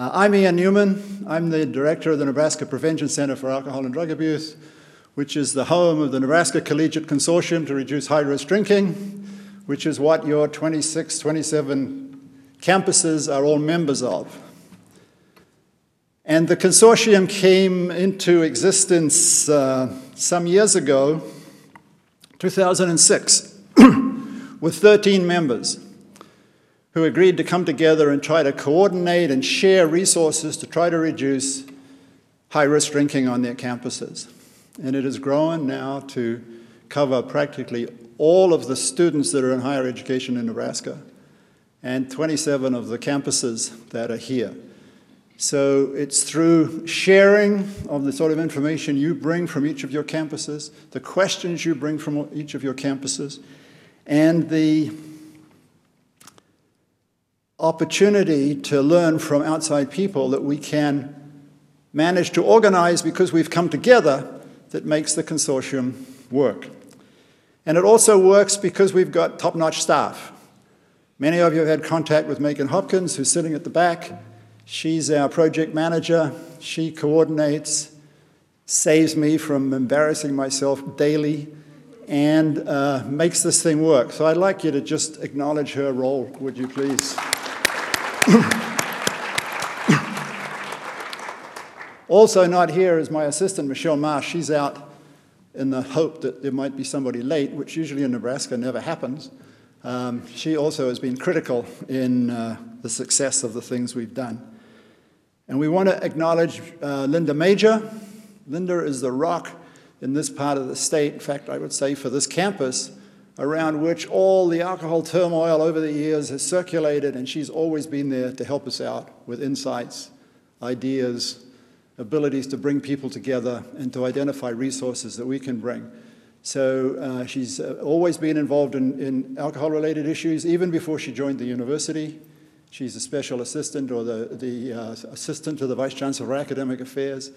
Uh, I'm Ian Newman. I'm the director of the Nebraska Prevention Center for Alcohol and Drug Abuse, which is the home of the Nebraska Collegiate Consortium to Reduce High Risk Drinking, which is what your 26, 27 campuses are all members of. And the consortium came into existence uh, some years ago, 2006, with 13 members who agreed to come together and try to coordinate and share resources to try to reduce high risk drinking on their campuses. And it has grown now to cover practically all of the students that are in higher education in Nebraska and 27 of the campuses that are here. So it's through sharing of the sort of information you bring from each of your campuses, the questions you bring from each of your campuses, and the opportunity to learn from outside people that we can manage to organize because we've come together that makes the consortium work. And it also works because we've got top notch staff. Many of you have had contact with Megan Hopkins, who's sitting at the back. She's our project manager. She coordinates, saves me from embarrassing myself daily, and uh, makes this thing work. So I'd like you to just acknowledge her role, would you please? Also, not here is my assistant, Michelle Marsh. She's out in the hope that there might be somebody late, which usually in Nebraska never happens. Um, she also has been critical in uh, the success of the things we've done. And we want to acknowledge uh, Linda Major. Linda is the rock in this part of the state, in fact, I would say for this campus, around which all the alcohol turmoil over the years has circulated, and she's always been there to help us out with insights, ideas, abilities to bring people together, and to identify resources that we can bring. So uh, she's uh, always been involved in, in alcohol related issues, even before she joined the university. She's a special assistant or the, the uh, assistant to the Vice Chancellor for Academic Affairs.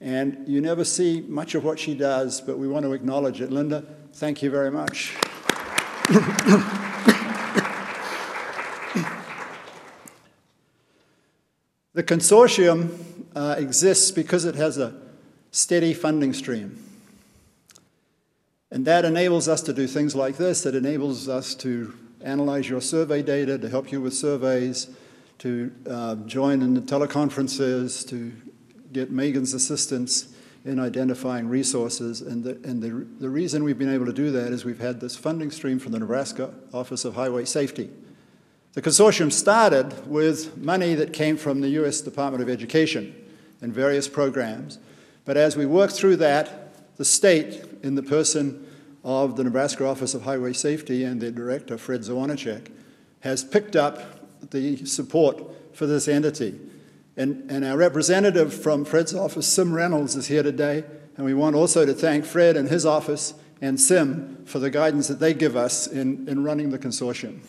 And you never see much of what she does, but we want to acknowledge it. Linda, thank you very much. the consortium uh, exists because it has a steady funding stream. And that enables us to do things like this. It enables us to analyze your survey data, to help you with surveys, to uh, join in the teleconferences, to get Megan's assistance in identifying resources. And, the, and the, the reason we've been able to do that is we've had this funding stream from the Nebraska Office of Highway Safety. The consortium started with money that came from the U.S. Department of Education and various programs. But as we worked through that, the state, in the person of the Nebraska Office of Highway Safety and their director, Fred Zwonechek, has picked up the support for this entity. And, and our representative from Fred's office, Sim Reynolds, is here today. And we want also to thank Fred and his office and Sim for the guidance that they give us in, in running the consortium.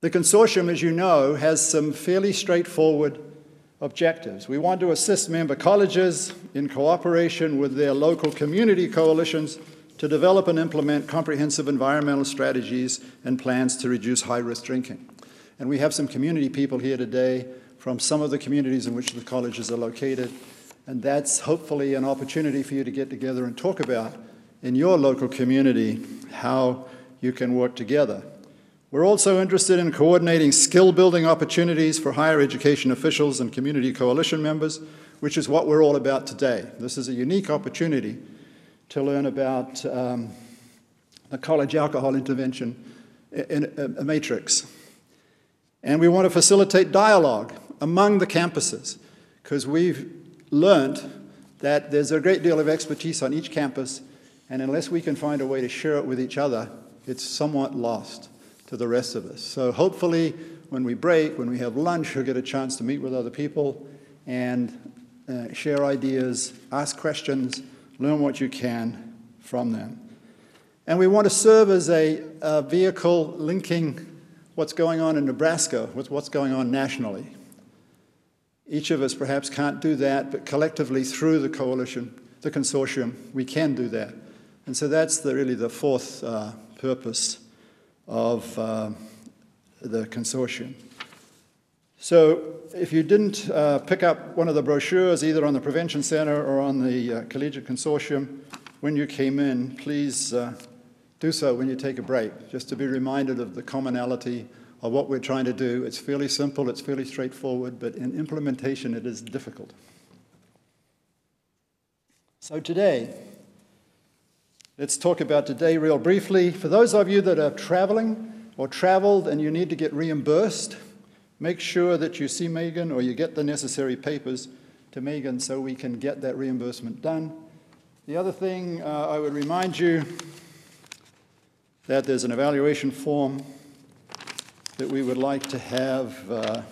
The consortium, as you know, has some fairly straightforward objectives. We want to assist member colleges in cooperation with their local community coalitions to develop and implement comprehensive environmental strategies and plans to reduce high risk drinking. And we have some community people here today from some of the communities in which the colleges are located. And that's hopefully an opportunity for you to get together and talk about in your local community how you can work together. We're also interested in coordinating skill building opportunities for higher education officials and community coalition members, which is what we're all about today. This is a unique opportunity to learn about um, a college alcohol intervention in a, a matrix. And we want to facilitate dialogue among the campuses because we've learned that there's a great deal of expertise on each campus, and unless we can find a way to share it with each other, it's somewhat lost to the rest of us. So hopefully, when we break, when we have lunch, you'll get a chance to meet with other people and uh, share ideas, ask questions, learn what you can from them. And we want to serve as a, a vehicle linking what's going on in Nebraska with what's going on nationally. Each of us perhaps can't do that, but collectively through the coalition, the consortium, we can do that. And so that's the, really the fourth uh, purpose of uh, the consortium. So if you didn't uh, pick up one of the brochures, either on the Prevention Center or on the uh, Collegiate Consortium, when you came in, please uh, do so when you take a break, just to be reminded of the commonality of what we're trying to do. It's fairly simple, it's fairly straightforward, but in implementation it is difficult. So today, let's talk about today real briefly. For those of you that are traveling or traveled and you need to get reimbursed, Make sure that you see Megan or you get the necessary papers to Megan so we can get that reimbursement done. The other thing uh, I would remind you that there's an evaluation form that we would like to have uh,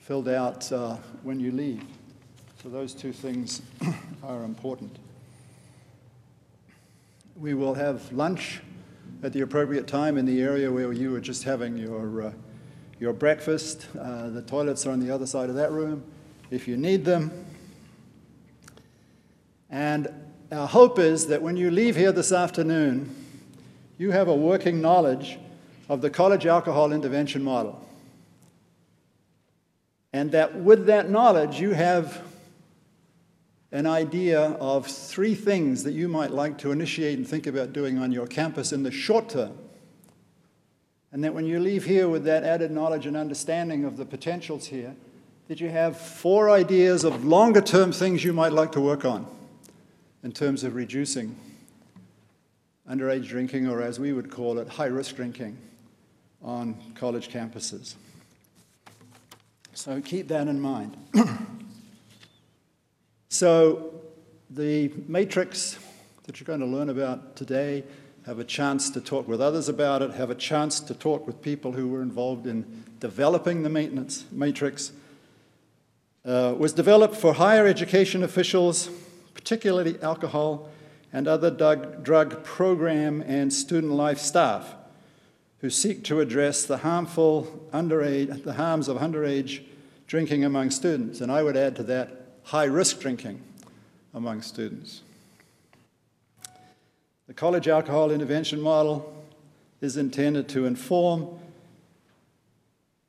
filled out uh, when you leave. So those two things are important. We will have lunch at the appropriate time in the area where you were just having your uh, your breakfast. Uh, the toilets are on the other side of that room if you need them. And our hope is that when you leave here this afternoon, you have a working knowledge of the college alcohol intervention model. And that with that knowledge, you have an idea of three things that you might like to initiate and think about doing on your campus in the short term. And that when you leave here with that added knowledge and understanding of the potentials here, that you have four ideas of longer term things you might like to work on in terms of reducing underage drinking, or as we would call it, high risk drinking on college campuses. So keep that in mind. so, the matrix that you're going to learn about today have a chance to talk with others about it, have a chance to talk with people who were involved in developing the maintenance matrix. Uh, was developed for higher education officials, particularly alcohol and other drug, drug program and student life staff who seek to address the harmful underage, the harms of underage drinking among students. And I would add to that high risk drinking among students. The college alcohol intervention model is intended to inform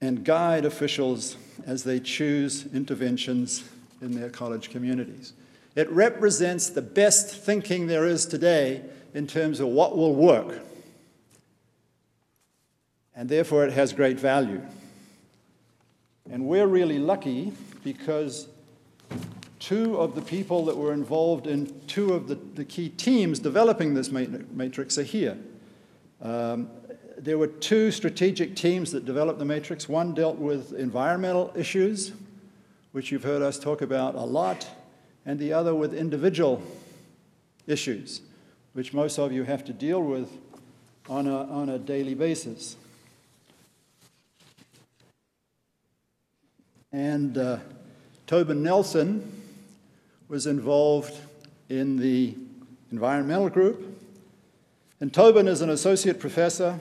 and guide officials as they choose interventions in their college communities. It represents the best thinking there is today in terms of what will work. And therefore, it has great value. And we're really lucky because two of the people that were involved in two of the, the key teams developing this matrix are here. Um, there were two strategic teams that developed the matrix. One dealt with environmental issues, which you've heard us talk about a lot, and the other with individual issues, which most of you have to deal with on a, on a daily basis. And uh, Toben Nelson, was involved in the environmental group. And Toben is an associate professor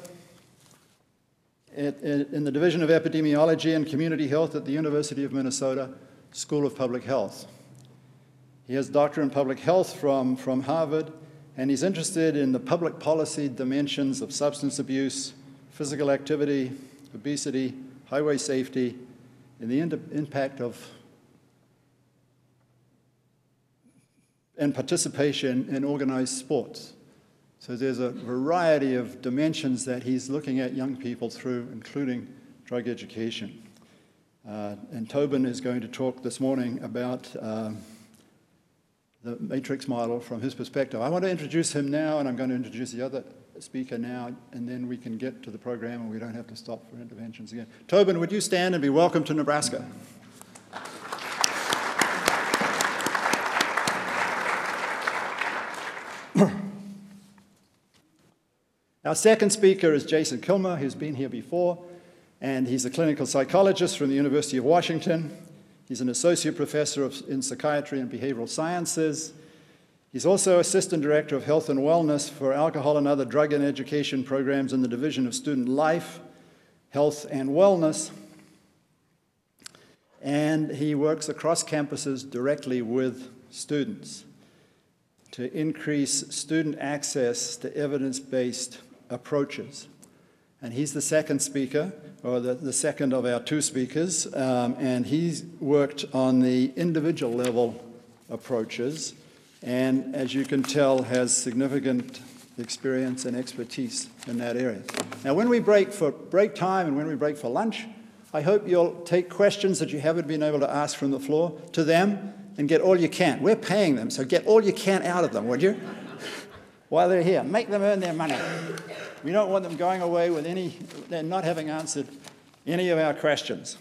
in the Division of Epidemiology and Community Health at the University of Minnesota School of Public Health. He has a doctorate in public health from, from Harvard, and he's interested in the public policy dimensions of substance abuse, physical activity, obesity, highway safety, and the impact of and participation in organized sports. So there's a variety of dimensions that he's looking at young people through, including drug education. Uh, and Toben is going to talk this morning about um, the matrix model from his perspective. I want to introduce him now, and I'm going to introduce the other speaker now, and then we can get to the program and we don't have to stop for interventions again. Toben, would you stand and be welcome to Nebraska? Our second speaker is Jason Kilmer, who's been here before, and he's a clinical psychologist from the University of Washington. He's an associate professor of, in psychiatry and behavioral sciences. He's also assistant director of health and wellness for alcohol and other drug and education programs in the Division of Student Life, Health, and Wellness. and he works across campuses directly with students to increase student access to evidence based approaches. And he's the second speaker, or the, the second of our two speakers, um, and he's worked on the individual level approaches, and as you can tell, has significant experience and expertise in that area. Now, when we break for break time and when we break for lunch, I hope you'll take questions that you haven't been able to ask from the floor to them and get all you can. We're paying them, so get all you can out of them, would you? While they're here, make them earn their money. We don't want them going away with any, not having answered any of our questions.